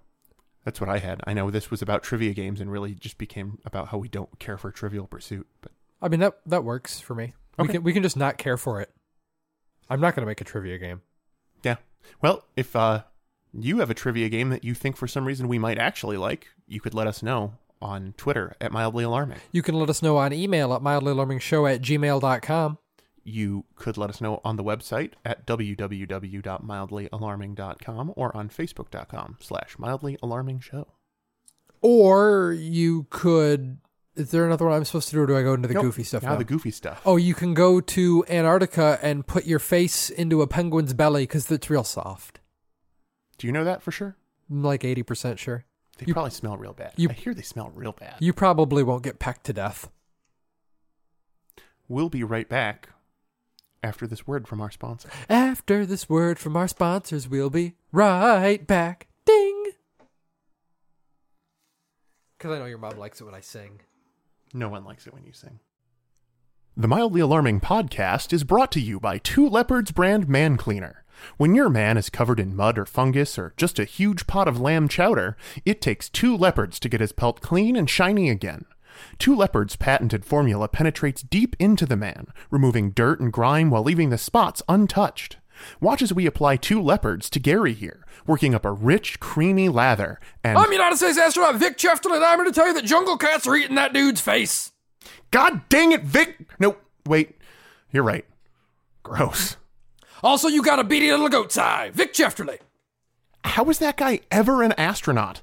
[SPEAKER 1] that's what I had. I know this was about trivia games and really just became about how we don't care for Trivial Pursuit. But
[SPEAKER 2] I mean that that works for me. We can we can just not care for it. I'm not going to make a trivia game.
[SPEAKER 1] yeah, well, if uh, you have a trivia game that you think for some reason we might actually like, you could let us know on Twitter at mildly alarming.
[SPEAKER 2] You can let us know on email at mildlyalarmingshow at gmail.com.
[SPEAKER 1] You could let us know on the website at www.mildlyalarming.com or on facebook.com slash mildly alarming show.
[SPEAKER 2] Or you could. Is there another one I'm supposed to do, or do I go into the
[SPEAKER 1] Nope.
[SPEAKER 2] goofy stuff
[SPEAKER 1] Now
[SPEAKER 2] now?
[SPEAKER 1] the goofy stuff.
[SPEAKER 2] oh, you can go to Antarctica and put your face into a penguin's belly because it's real soft.
[SPEAKER 1] Do you know that for sure?
[SPEAKER 2] I'm like 80% sure.
[SPEAKER 1] They
[SPEAKER 2] You-
[SPEAKER 1] probably smell real bad.
[SPEAKER 2] you-
[SPEAKER 1] I hear they smell real bad.
[SPEAKER 2] You probably won't get pecked to death.
[SPEAKER 1] we'll be right back after this word from our sponsor.
[SPEAKER 2] After this word from our sponsors, we'll be right back. Ding! Because I know your mom likes it when I sing.
[SPEAKER 1] No one likes it when you sing. The Mildly Alarming podcast is brought to you by Two Leopards brand man cleaner. When your man is covered in mud or fungus or just a huge pot of lamb chowder, it takes two leopards to get his pelt clean and shiny again. Two Leopards' patented formula penetrates deep into the man, removing dirt and grime while leaving the spots untouched. Watch as we apply Two Leopards to Gary here, working up a rich, creamy lather, and
[SPEAKER 2] I'm United States astronaut Vic Chefton, and I'm here to tell you that jungle cats are eating that dude's face.
[SPEAKER 1] God dang it, Vic! No, wait, you're right. Gross.
[SPEAKER 2] Also, you got a beady little goat's eye. Vic Chefterly.
[SPEAKER 1] How was that guy ever an astronaut?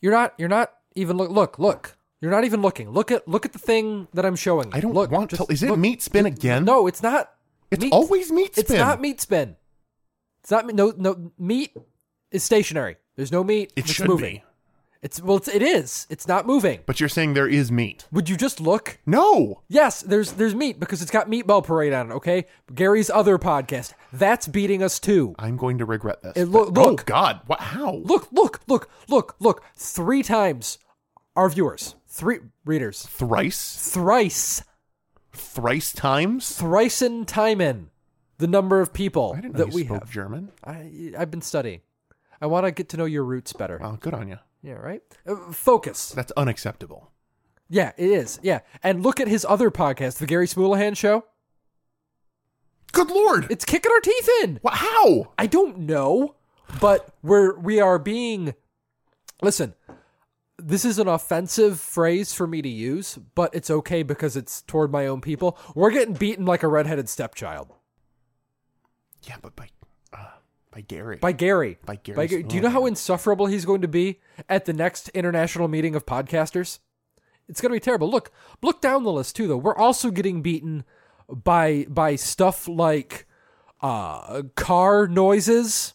[SPEAKER 2] You're not. You're not even look. Look. Look. You're not even looking. Look at. Look at the thing that I'm showing. you.
[SPEAKER 1] I don't
[SPEAKER 2] look,
[SPEAKER 1] want to. Is it
[SPEAKER 2] look.
[SPEAKER 1] meat spin again?
[SPEAKER 2] No, it's not.
[SPEAKER 1] it's
[SPEAKER 2] meat-
[SPEAKER 1] always meat spin.
[SPEAKER 2] It's not meat spin. It's not. No. No. Meat is stationary. There's no meat.
[SPEAKER 1] It
[SPEAKER 2] that's
[SPEAKER 1] should
[SPEAKER 2] moving.
[SPEAKER 1] be.
[SPEAKER 2] It's well. It's, it is. It's not moving.
[SPEAKER 1] But you're saying there is meat.
[SPEAKER 2] Would you just look?
[SPEAKER 1] No.
[SPEAKER 2] Yes, there's there's meat because it's got Meatball Parade on it. Okay, Gary's other podcast that's beating us too.
[SPEAKER 1] I'm going to regret this.
[SPEAKER 2] It lo-
[SPEAKER 1] But- oh
[SPEAKER 2] look.
[SPEAKER 1] God! What? How?
[SPEAKER 2] Look, look, look, look, look. Three times our viewers, three readers,
[SPEAKER 1] Thrice,
[SPEAKER 2] thrice,
[SPEAKER 1] thrice times.
[SPEAKER 2] thrice in time in the number of people
[SPEAKER 1] I didn't know
[SPEAKER 2] that
[SPEAKER 1] you
[SPEAKER 2] we
[SPEAKER 1] spoke
[SPEAKER 2] have.
[SPEAKER 1] German.
[SPEAKER 2] I I've been studying. I want to get to know your roots better.
[SPEAKER 1] Well, good on you.
[SPEAKER 2] Yeah, right. Uh, focus.
[SPEAKER 1] That's unacceptable.
[SPEAKER 2] Yeah, it is. Yeah, and look at his other podcast, the Gary Smoolihan Show.
[SPEAKER 1] Good Lord!
[SPEAKER 2] It's kicking our teeth in.
[SPEAKER 1] How?
[SPEAKER 2] I don't know, but we're we are being listen. This is an offensive phrase for me to use, but it's okay because it's toward my own people. We're getting beaten like a redheaded stepchild
[SPEAKER 1] Yeah, but by by Gary.
[SPEAKER 2] by Gary.
[SPEAKER 1] By Gary
[SPEAKER 2] Gary. Do you know how insufferable he's going to be at the next international meeting of podcasters? It's going to be terrible. Look, look down the list too. Though we're also getting beaten by by stuff like uh, car noises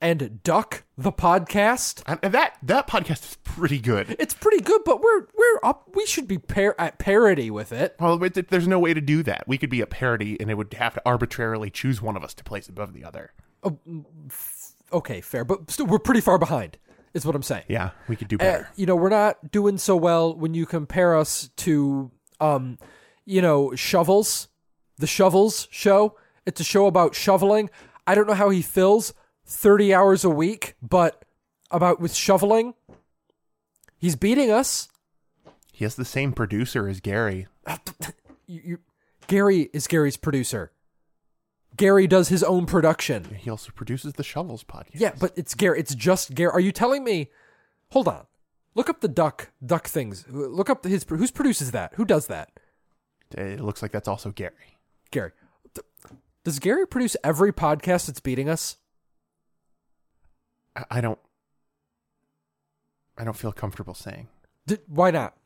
[SPEAKER 2] and Duck the podcast.
[SPEAKER 1] And and that that podcast is pretty good.
[SPEAKER 2] It's pretty good, but we're we're up. We should be par- at parity with it.
[SPEAKER 1] Well, there's no way to do that. We could be a parody, and it would have to arbitrarily choose one of us to place above the other.
[SPEAKER 2] Okay, fair, but still, we're pretty far behind. Is what I'm saying.
[SPEAKER 1] Yeah, we could do
[SPEAKER 2] Uh,
[SPEAKER 1] better.
[SPEAKER 2] you know, we're not doing so well when you compare us to, um, you know, shovels. The Shovels show. It's a show about shoveling. I don't know how he fills thirty hours a week, but about with shoveling, he's beating us.
[SPEAKER 1] he has the same producer as Gary.
[SPEAKER 2] You, you, Gary is Gary's producer. Gary does his own production.
[SPEAKER 1] He also produces the Shovels podcast.
[SPEAKER 2] Yeah, but it's Gary. It's just Gary. Are you telling me? Hold on. Look up the duck duck things. Look up his who's produces that. Who does that?
[SPEAKER 1] it looks like that's also Gary.
[SPEAKER 2] Gary. Does Gary produce every podcast that's beating us?
[SPEAKER 1] I, don't. I don't feel comfortable saying.
[SPEAKER 2] D- why not?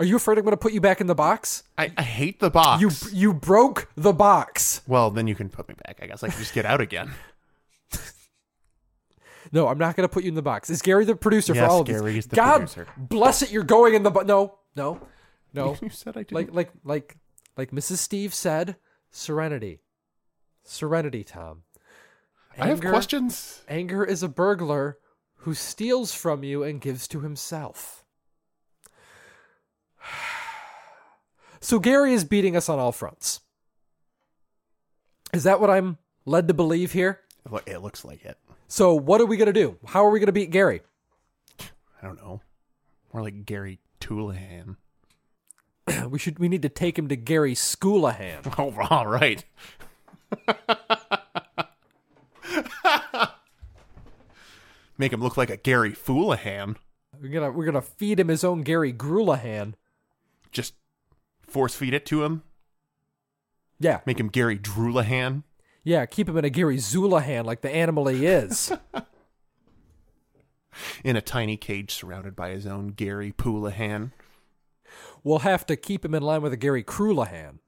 [SPEAKER 2] Are you afraid I'm going to put you back in the box?
[SPEAKER 1] I, I hate the box.
[SPEAKER 2] You you broke the box.
[SPEAKER 1] well, then you can put me back. I guess I can just get out again.
[SPEAKER 2] No, I'm not going to put you in the box. Is Gary the producer
[SPEAKER 1] Yes,
[SPEAKER 2] for all of
[SPEAKER 1] Gary
[SPEAKER 2] this?
[SPEAKER 1] is the
[SPEAKER 2] God
[SPEAKER 1] producer.
[SPEAKER 2] bless it. You're going in the bo- no no no.
[SPEAKER 1] you said I did.
[SPEAKER 2] like like like like Mrs. Steve said, serenity, serenity. Tom,
[SPEAKER 1] I have questions.
[SPEAKER 2] Anger is a burglar who steals from you and gives to himself. So Gary is beating us on all fronts. Is that what I'm led to believe here?
[SPEAKER 1] It looks like it.
[SPEAKER 2] So what are we going to do? How are we going to beat Gary?
[SPEAKER 1] I don't know. More like Gary Toulahan.
[SPEAKER 2] we should we need to take him to Gary Schoolahan.
[SPEAKER 1] Oh, all right. Make him look like a Gary Foolahan.
[SPEAKER 2] We're gonna we're gonna feed him his own Gary Grulahan.
[SPEAKER 1] Just force feed it to him.
[SPEAKER 2] Yeah,
[SPEAKER 1] Make him Gary Droolahan.
[SPEAKER 2] yeah. Keep him in a Gary Zulahan like the animal he is.
[SPEAKER 1] in a tiny cage surrounded by his own Gary Poolahan.
[SPEAKER 2] we'll have to keep him in line with a Gary Krulahan,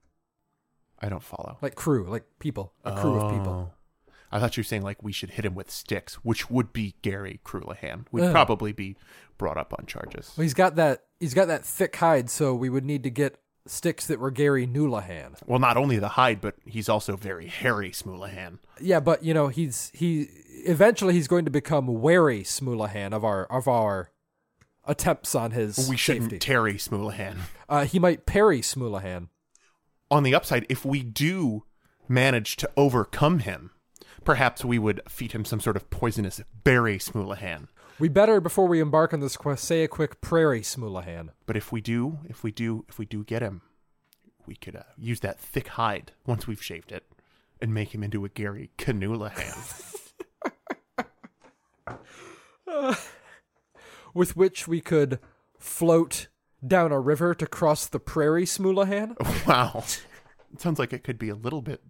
[SPEAKER 1] I don't follow.
[SPEAKER 2] like crew, like people, a crew of people.
[SPEAKER 1] Oh. I thought you were saying like we should hit him with sticks, which would be Gary Krulahan. We'd
[SPEAKER 2] Ugh.
[SPEAKER 1] probably be brought up on charges.
[SPEAKER 2] Well, he's got that he's got that thick hide, so we would need to get sticks that were Gary Newlahan.
[SPEAKER 1] Well, not only the hide, but he's also very hairy Smoolihan.
[SPEAKER 2] Yeah, but you know he's he eventually he's going to become wary Smoolihan of our of our attempts on his
[SPEAKER 1] We shouldn't
[SPEAKER 2] safety.
[SPEAKER 1] tarry Smoolihan.
[SPEAKER 2] uh, he might parry Smoolihan.
[SPEAKER 1] On the upside, if we do manage to overcome him, perhaps we would feed him some sort of poisonous berry Smoolihan.
[SPEAKER 2] We better before we embark on this quest say a quick prairie Smoolihan.
[SPEAKER 1] But if we do, if we do, if we do get him, we could uh, use that thick hide once we've shaved it and make him into a Gary Canoolahan.
[SPEAKER 2] with which we could float down a river to cross the prairie Smoolihan.
[SPEAKER 1] wow. It sounds like it could be a little bit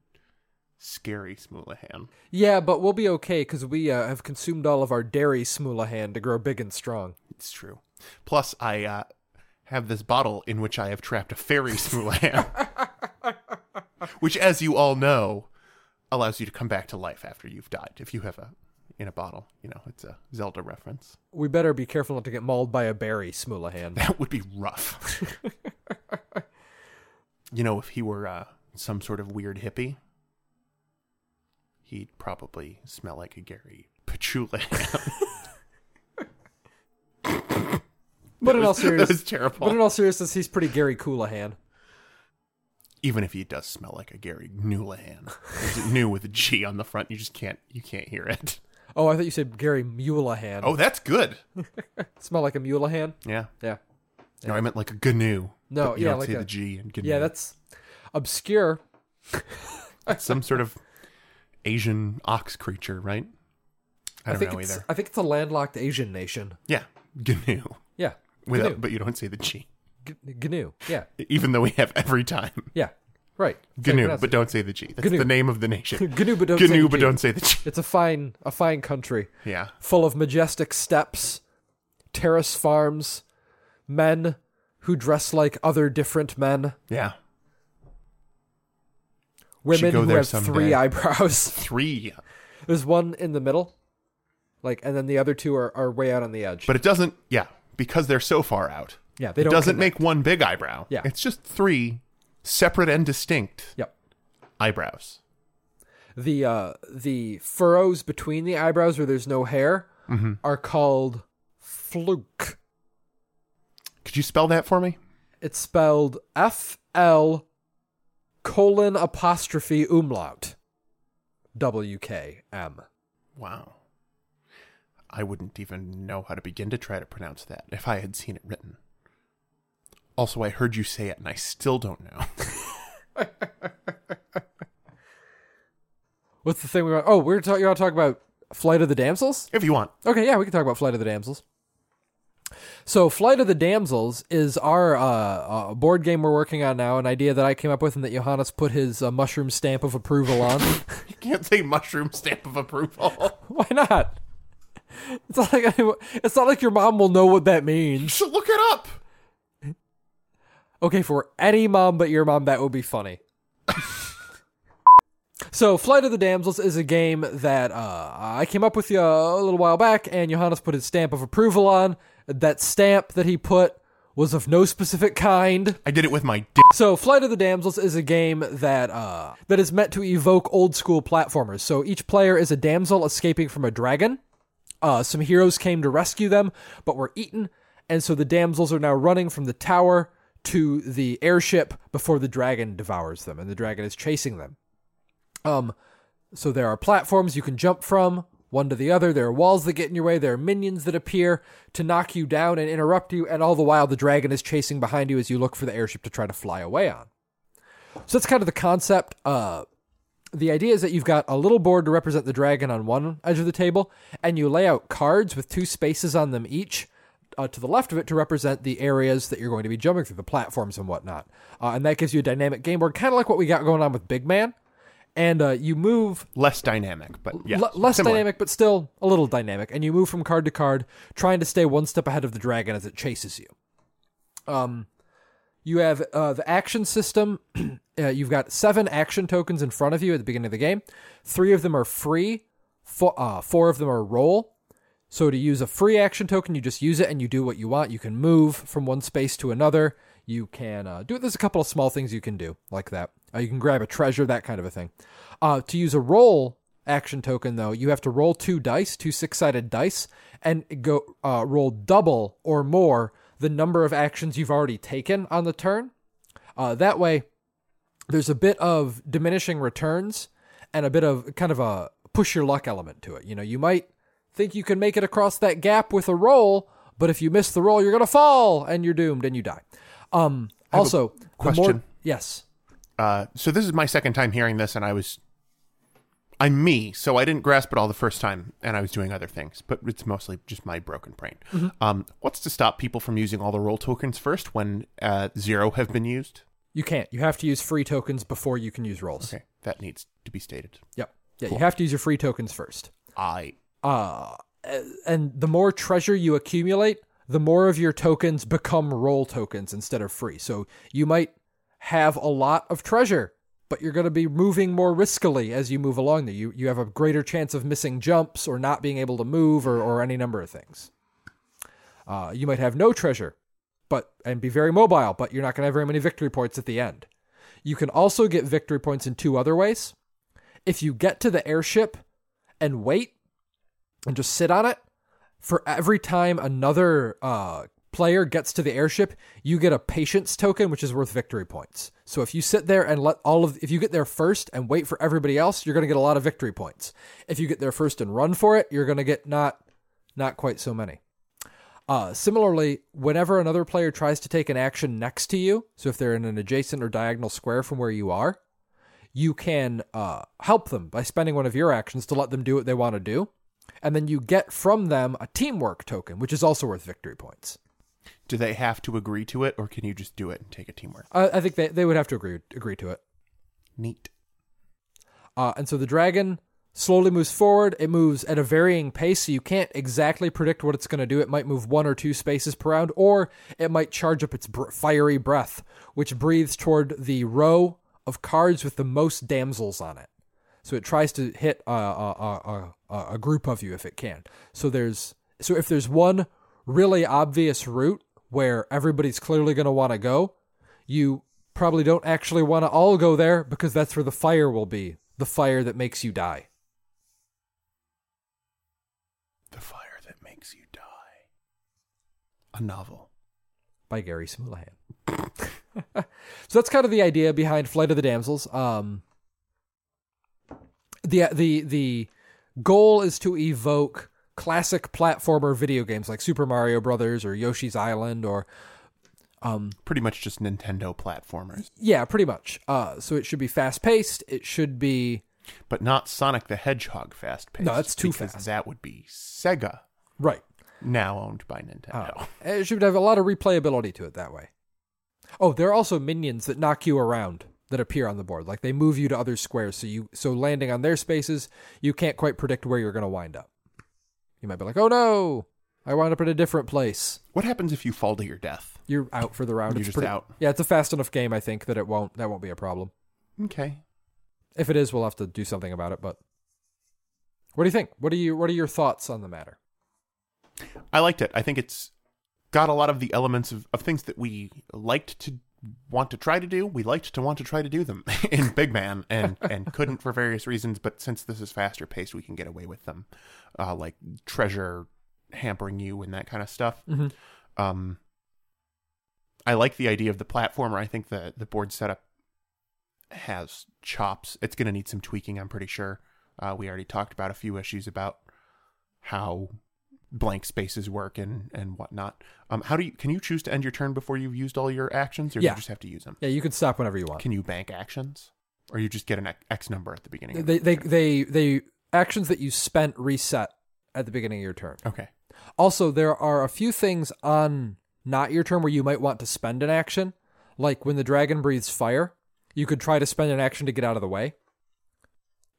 [SPEAKER 1] scary, Smoolihan.
[SPEAKER 2] Yeah, but we'll be okay because we uh, have consumed all of our dairy Smoolihan to grow big and strong.
[SPEAKER 1] It's true. Plus, I uh, have this bottle in which I have trapped a fairy Smoolihan, which, as you all know, allows you to come back to life after you've died. If you have a in a bottle, you know, it's a Zelda reference.
[SPEAKER 2] We better be careful not to get mauled by a berry Smoolihan.
[SPEAKER 1] That would be rough. you know, if he were uh, some sort of weird hippie, he'd probably smell like a Gary Patchoulahan.
[SPEAKER 2] But in all
[SPEAKER 1] that
[SPEAKER 2] seriousness,
[SPEAKER 1] was terrible.
[SPEAKER 2] but in all seriousness, he's pretty Gary Coolahan.
[SPEAKER 1] Even if he does smell like a Gary Newlahan, new with a G on the front, you just can't you can't hear it.
[SPEAKER 2] Oh, I thought you said Gary Mulehan.
[SPEAKER 1] Oh, that's good.
[SPEAKER 2] smell like a Mulehan.
[SPEAKER 1] Yeah.
[SPEAKER 2] Yeah,
[SPEAKER 1] No, I meant like a GNU.
[SPEAKER 2] No,
[SPEAKER 1] you
[SPEAKER 2] yeah,
[SPEAKER 1] don't
[SPEAKER 2] like
[SPEAKER 1] say
[SPEAKER 2] a-
[SPEAKER 1] the G and GNU.
[SPEAKER 2] yeah, that's obscure.
[SPEAKER 1] Some sort of Asian ox creature, right? I don't
[SPEAKER 2] think
[SPEAKER 1] know either.
[SPEAKER 2] I think it's a landlocked Asian nation.
[SPEAKER 1] Yeah, GNU.
[SPEAKER 2] Yeah,
[SPEAKER 1] Without,
[SPEAKER 2] GNU.
[SPEAKER 1] but you don't say the G.
[SPEAKER 2] G- GNU. Yeah,
[SPEAKER 1] Even though we have every time.
[SPEAKER 2] yeah, right. That's
[SPEAKER 1] GNU, but don't say the G. That's
[SPEAKER 2] GNU.
[SPEAKER 1] the name of the nation.
[SPEAKER 2] GNU, but don't say
[SPEAKER 1] GNU,
[SPEAKER 2] the
[SPEAKER 1] but
[SPEAKER 2] G.
[SPEAKER 1] don't say the G.
[SPEAKER 2] It's a fine, a fine country
[SPEAKER 1] Yeah.
[SPEAKER 2] full of majestic steps, terrace farms, men who dress like other different men,
[SPEAKER 1] Yeah.
[SPEAKER 2] Women who have
[SPEAKER 1] someday.
[SPEAKER 2] three eyebrows.
[SPEAKER 1] Three.
[SPEAKER 2] There's one in the middle, like, and then the other two are, are way out on the edge.
[SPEAKER 1] But it doesn't, yeah, because they're so far out.
[SPEAKER 2] yeah, they
[SPEAKER 1] It
[SPEAKER 2] don't.
[SPEAKER 1] doesn't
[SPEAKER 2] connect.
[SPEAKER 1] make one big eyebrow.
[SPEAKER 2] Yeah.
[SPEAKER 1] It's just three separate and distinct
[SPEAKER 2] Yep.
[SPEAKER 1] eyebrows.
[SPEAKER 2] The uh the furrows between the eyebrows where there's no hair
[SPEAKER 1] Mm-hmm.
[SPEAKER 2] are called fluke.
[SPEAKER 1] Could you spell that for me?
[SPEAKER 2] It's spelled F L colon apostrophe umlaut W K M.
[SPEAKER 1] Wow. I wouldn't even know how to begin to try to pronounce that if I had seen it written. Also, I heard you say it and I still don't know.
[SPEAKER 2] What's the thing we want? Oh, we're talking. You want to talk about Flight of the Damsels?
[SPEAKER 1] If you want.
[SPEAKER 2] Okay, yeah, we can talk about Flight of the Damsels. So, Flight of the Damsels is our uh, uh, board game we're working on now. An idea that I came up with and that Johannes put his uh, mushroom stamp of approval on.
[SPEAKER 1] You can't say mushroom stamp of approval.
[SPEAKER 2] Why not? It's not like I, it's not like your mom will know what that
[SPEAKER 1] You
[SPEAKER 2] means.
[SPEAKER 1] should look it up.
[SPEAKER 2] Okay, for any mom but your mom, that would be funny. so, Flight of the Damsels is a game that uh, I came up with uh, a little while back, and Johannes put his stamp of approval on. That stamp that he put was of no specific kind.
[SPEAKER 1] I did it with my dick.
[SPEAKER 2] So, Flight of the Damsels is a game that uh, that is meant to evoke old school platformers. So, each player is a damsel escaping from a dragon. Uh, some heroes came to rescue them, but were eaten, and so the damsels are now running from the tower to the airship before the dragon devours them, and the dragon is chasing them. Um, so there are platforms you can jump from one to the other. There are walls that get in your way. There are minions that appear to knock you down and interrupt you, and all the while the dragon is chasing behind you as you look for the airship to try to fly away on. So that's kind of the concept. Uh, the idea is that you've got a little board to represent the dragon on one edge of the table, and you lay out cards with two spaces on them each. Uh, to the left of it to represent the areas that you're going to be jumping through, the platforms and whatnot. Uh, and that gives you a dynamic game board, kind of like what we got going on with Big Man. And uh, you move
[SPEAKER 1] Less dynamic, but yeah.
[SPEAKER 2] L- less
[SPEAKER 1] similar.
[SPEAKER 2] dynamic, but still a little dynamic. And you move from card to card, trying to stay one step ahead of the dragon as it chases you. Um, you have uh, the action system. uh, you've got seven action tokens in front of you at the beginning of the game. Three of them are free. Four, uh, four of them are roll. So to use a free action token, you just use it and you do what you want. You can move from one space to another. You can uh, do it. There's a couple of small things you can do like that. Uh, you can grab a treasure, that kind of a thing. Uh, to use a roll action token, though, you have to roll two dice, two six-sided dice, and go uh, roll double or more the number of actions you've already taken on the turn. Uh, that way, there's a bit of diminishing returns and a bit of kind of a push your luck element to it. You know, you might think you can make it across that gap with a roll, but if you miss the roll, you're gonna fall and you're doomed and you die. Um, also, the more-
[SPEAKER 1] question.
[SPEAKER 2] yes.
[SPEAKER 1] Uh, so this is my second time hearing this, and I was, I'm me, so I didn't grasp it all the first time, and I was doing other things. But it's mostly just my broken brain.
[SPEAKER 2] Mm-hmm.
[SPEAKER 1] Um, what's to stop people from using all the roll tokens first when uh, zero have been used?
[SPEAKER 2] You can't. You have to use free tokens before you can use rolls.
[SPEAKER 1] Okay, that needs to be stated.
[SPEAKER 2] Yep. Yeah, you have to use your free tokens first.
[SPEAKER 1] I
[SPEAKER 2] Uh, and the more treasure you accumulate, the more of your tokens become roll tokens instead of free. So you might have a lot of treasure, but you're going to be moving more riskily as you move along there. You, you have a greater chance of missing jumps or not being able to move or, or any number of things. Uh, you might have no treasure, but and be very mobile, but you're not going to have very many victory points at the end. You can also get victory points in two other ways. If you get to the airship and wait and just sit on it, for every time another uh, player gets to the airship, you get a patience token, which is worth victory points. So if you sit there and let all of, if you get there first and wait for everybody else, you're going to get a lot of victory points. If you get there first and run for it, you're going to get not, not quite so many. Uh, similarly, whenever another player tries to take an action next to you, so if they're in an adjacent or diagonal square from where you are, you can uh, help them by spending one of your actions to let them do what they want to do. And then you get from them a teamwork token, which is also worth victory points.
[SPEAKER 1] Do they have to agree to it, or can you just do it and take a teamwork?
[SPEAKER 2] I, I think they, they would have to agree agree to it.
[SPEAKER 1] Neat.
[SPEAKER 2] Uh, and so the dragon slowly moves forward. It moves at a varying pace, so you can't exactly predict what it's going to do. It might move one or two spaces per round, or it might charge up its br- fiery breath, which breathes toward the row of cards with the most damsels on it. So it tries to hit a, a, a, a, a group of you if it can. So there's so if there's one really obvious route where everybody's clearly going to want to go, you probably don't actually want to all go there because that's where the fire will be. The fire that makes you die.
[SPEAKER 1] The fire that makes you die. A novel.
[SPEAKER 2] by Gary Smoolihan. so that's kind of the idea behind Flight of the Damsels. Um, the the the goal is to evoke classic platformer video games like Super Mario Brothers or Yoshi's Island or
[SPEAKER 1] Pretty much just Nintendo platformers.
[SPEAKER 2] yeah, pretty much. Uh, so it should be fast paced. It should be
[SPEAKER 1] but not Sonic the Hedgehog fast paced.
[SPEAKER 2] No, that's too fast.
[SPEAKER 1] That would be Sega,
[SPEAKER 2] Right.
[SPEAKER 1] now owned by Nintendo.
[SPEAKER 2] Oh. It should have a lot of replayability to it that way. Oh, there are also minions that knock you around that appear on the board. Like they move you to other squares, so you so landing on their spaces, you can't quite predict where you're going to wind up. You might be like, "Oh no, I wound up in a different place."
[SPEAKER 1] What happens if you fall to your death?
[SPEAKER 2] You're out for the round.
[SPEAKER 1] You're
[SPEAKER 2] It's
[SPEAKER 1] just
[SPEAKER 2] pretty-
[SPEAKER 1] out.
[SPEAKER 2] Yeah, it's a fast enough game. I think that it won't that won't be a problem.
[SPEAKER 1] Okay.
[SPEAKER 2] If it is, we'll have to do something about it. But what do you think? What are you What are your thoughts on the matter?
[SPEAKER 1] I liked it. I think it's got a lot of the elements of, of things that we liked to want to try to do. We liked to want to try to do them in Big Man and, and couldn't for various reasons. But since this is faster paced, we can get away with them, uh, like treasure hampering you and that kind of stuff.
[SPEAKER 2] Mhm.
[SPEAKER 1] Um, I like the idea of the platformer. I think the the board setup has chops. It's going to need some tweaking. I'm pretty sure. Uh, we already talked about a few issues about how blank spaces work and and whatnot. Um, how do you can you choose to end your turn before you've used all your actions, or do
[SPEAKER 2] Yeah.
[SPEAKER 1] you just have to use them?
[SPEAKER 2] Yeah, you can stop whenever you want.
[SPEAKER 1] Can you bank actions, or you just get an X number at the beginning? of
[SPEAKER 2] They
[SPEAKER 1] the
[SPEAKER 2] they
[SPEAKER 1] turn?
[SPEAKER 2] they they actions that you spent reset at the beginning of your turn.
[SPEAKER 1] okay.
[SPEAKER 2] Also, there are a few things on not your turn where you might want to spend an action. Like when the dragon breathes fire, you could try to spend an action to get out of the way.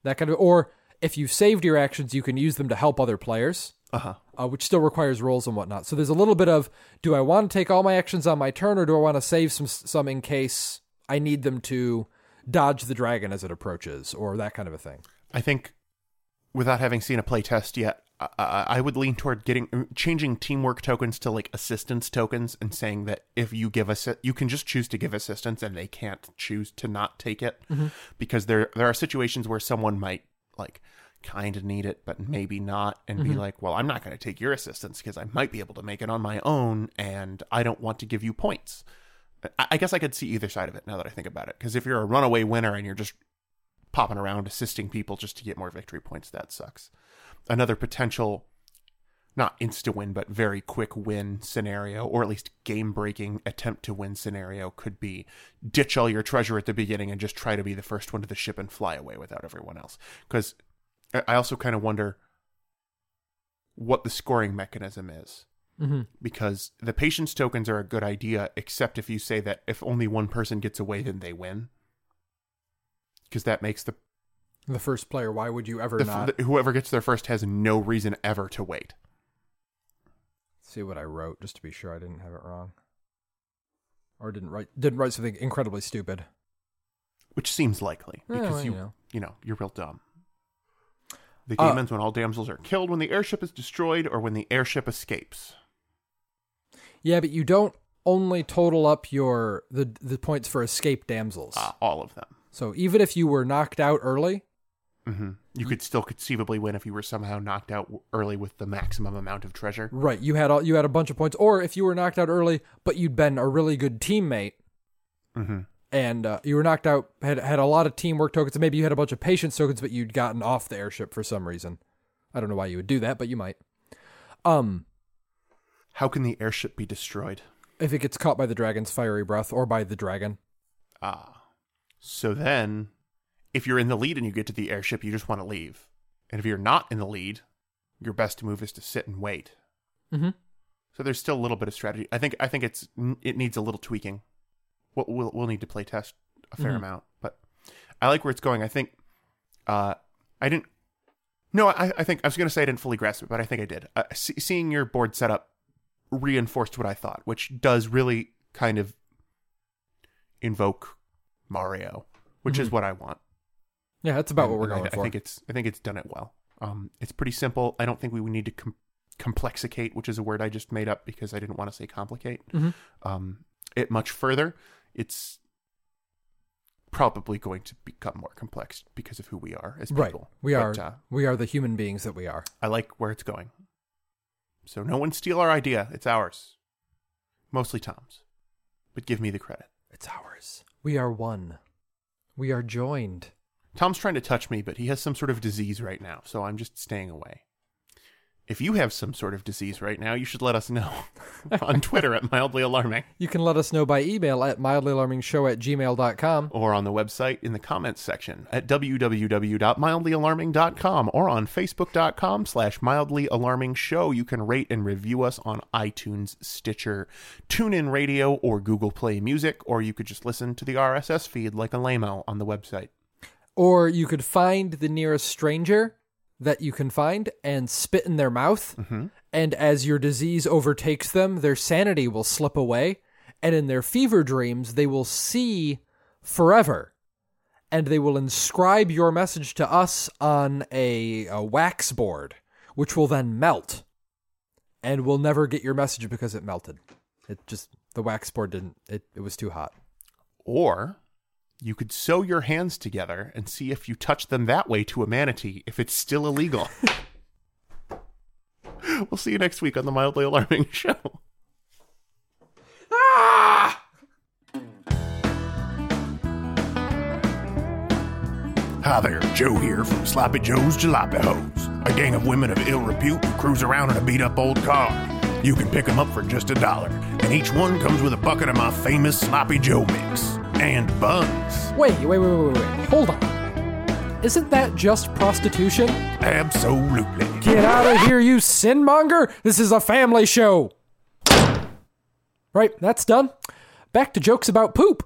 [SPEAKER 2] That kind of, or if you've saved your actions, you can use them to help other players,
[SPEAKER 1] Uh huh.
[SPEAKER 2] Uh, which still requires rolls and whatnot. So there's a little bit of, do I want to take all my actions on my turn, or do I want to save some some in case I need them to dodge the dragon as it approaches, or that kind of a thing.
[SPEAKER 1] I think without having seen a playtest yet, I, I I would lean toward getting changing teamwork tokens to like assistance tokens and saying that if you give us you can just choose to give assistance and they can't choose to not take it because there there are situations where someone might like kind of need it but mm-hmm. maybe not and be mm-hmm. like well I'm not going to take your assistance because I might be able to make it on my own and I don't want to give you points. I, I guess I could see either side of it now that I think about it because if you're a runaway winner and you're just popping around assisting people just to get more victory points. That sucks. Another potential, not insta win, but very quick win scenario, or at least game breaking attempt to win scenario, could be ditch all your treasure at the beginning and just try to be the first one to the ship and fly away without everyone else. Because I also kind of wonder what the scoring mechanism is
[SPEAKER 2] Mm-hmm.
[SPEAKER 1] because the patience tokens are a good idea, except if you say that if only one person gets away, then they win. Because that makes the,
[SPEAKER 2] The first player, why would you ever
[SPEAKER 1] the,
[SPEAKER 2] not
[SPEAKER 1] the whoever gets there first has no reason ever to wait.
[SPEAKER 2] see what I wrote just to be sure I didn't have it wrong, or didn't write didn't write something incredibly stupid.
[SPEAKER 1] Which seems likely
[SPEAKER 2] Yeah,
[SPEAKER 1] because
[SPEAKER 2] well,
[SPEAKER 1] you,
[SPEAKER 2] you know.
[SPEAKER 1] you know, you're real dumb. The
[SPEAKER 2] Uh,
[SPEAKER 1] ends when all damsels are killed, when the airship is destroyed, or when the airship escapes.
[SPEAKER 2] Yeah, but you don't only total up your the the points for escape damsels.
[SPEAKER 1] Uh, all of them.
[SPEAKER 2] So even if you were knocked out early,
[SPEAKER 1] hmm You could still conceivably win if you were somehow knocked out early with the maximum amount of treasure.
[SPEAKER 2] right, you had all you had a bunch of points. Or if you were knocked out early, but you'd been a really good teammate
[SPEAKER 1] hmm
[SPEAKER 2] and uh, you were knocked out, had had a lot of teamwork tokens, and maybe you had a bunch of patience tokens, but you'd gotten off the airship for some reason. I don't know why you would do that, but you might. Um,
[SPEAKER 1] How can the airship be destroyed?
[SPEAKER 2] if it gets caught by the dragon's fiery breath or by the dragon.
[SPEAKER 1] Ah. So then, if you're in the lead and you get to the airship, you just want to leave. And if you're not in the lead, your best move is to sit and wait.
[SPEAKER 2] Mm-hmm.
[SPEAKER 1] So there's still a little bit of strategy. I think I think it's it needs a little tweaking. We'll we'll, we'll need to play test a fair
[SPEAKER 2] Mhm.
[SPEAKER 1] amount, but I like where it's going. I think uh I didn't No, I I think I was going to say I didn't fully grasp it, but I think I did. Uh, see, seeing your board setup reinforced what I thought, which does really kind of invoke Mario, which is
[SPEAKER 2] Mhm.
[SPEAKER 1] what I want.
[SPEAKER 2] Yeah, that's about
[SPEAKER 1] And-
[SPEAKER 2] what we're
[SPEAKER 1] I-
[SPEAKER 2] going
[SPEAKER 1] I,
[SPEAKER 2] for.
[SPEAKER 1] think it's I think it's done it well. Um, it's pretty simple. I don't think we would need to com- complexicate, which is a word I just made up because I didn't want to say complicate.
[SPEAKER 2] Mhm.
[SPEAKER 1] Um, it much further. It's probably going to become more complex because of who we are as people. Right.
[SPEAKER 2] We
[SPEAKER 1] But,
[SPEAKER 2] are
[SPEAKER 1] Uh,
[SPEAKER 2] we are the human beings that we are.
[SPEAKER 1] I like where it's going. So no one steal our idea. It's ours. Mostly Tom's, but give me the credit.
[SPEAKER 2] It's ours. We are one. We are joined.
[SPEAKER 1] Tom's trying to touch me, but he has some sort of disease right now, so I'm just staying away. If you have some sort of disease right now, you should let us know on Twitter at mildly alarming
[SPEAKER 2] You can let us know by email at mildlyalarmingshow at gmail.com.
[SPEAKER 1] or on the website in the comments section at www.mildlyalarming.com or on facebook.com slash mildly alarming show. You can rate and review us on iTunes, Stitcher, TuneIn Radio, or Google Play Music, or you could just listen to the RSS feed like a lameo on the website.
[SPEAKER 2] Or you could find the nearest stranger that you can find and spit in their mouth. Mm-hmm. And as your disease overtakes them, their sanity will slip away. And in their fever dreams, they will see forever. And they will inscribe your message to us on a, a wax board, which will then melt. And we'll never get your message because it melted. It just, the wax board didn't, it, it was too hot.
[SPEAKER 1] Or you could sew your hands together and see if you touch them that way to a manatee if it's still illegal. we'll see you next week on the Mildly Alarming Show. Ah!
[SPEAKER 3] Hi there, Joe here from Sloppy Joe's Jalopy Hoes, a gang of women of ill repute who cruise around in a beat up old car. You can pick them up for just a dollar, and each one comes with a bucket of my famous Sloppy Joe mix and buns.
[SPEAKER 2] Wait, wait, wait, wait, wait, wait. Hold on. Isn't that just prostitution?
[SPEAKER 3] Absolutely.
[SPEAKER 2] Get out of here, you sin monger! This is a family show! Right, that's done. Back to jokes about poop.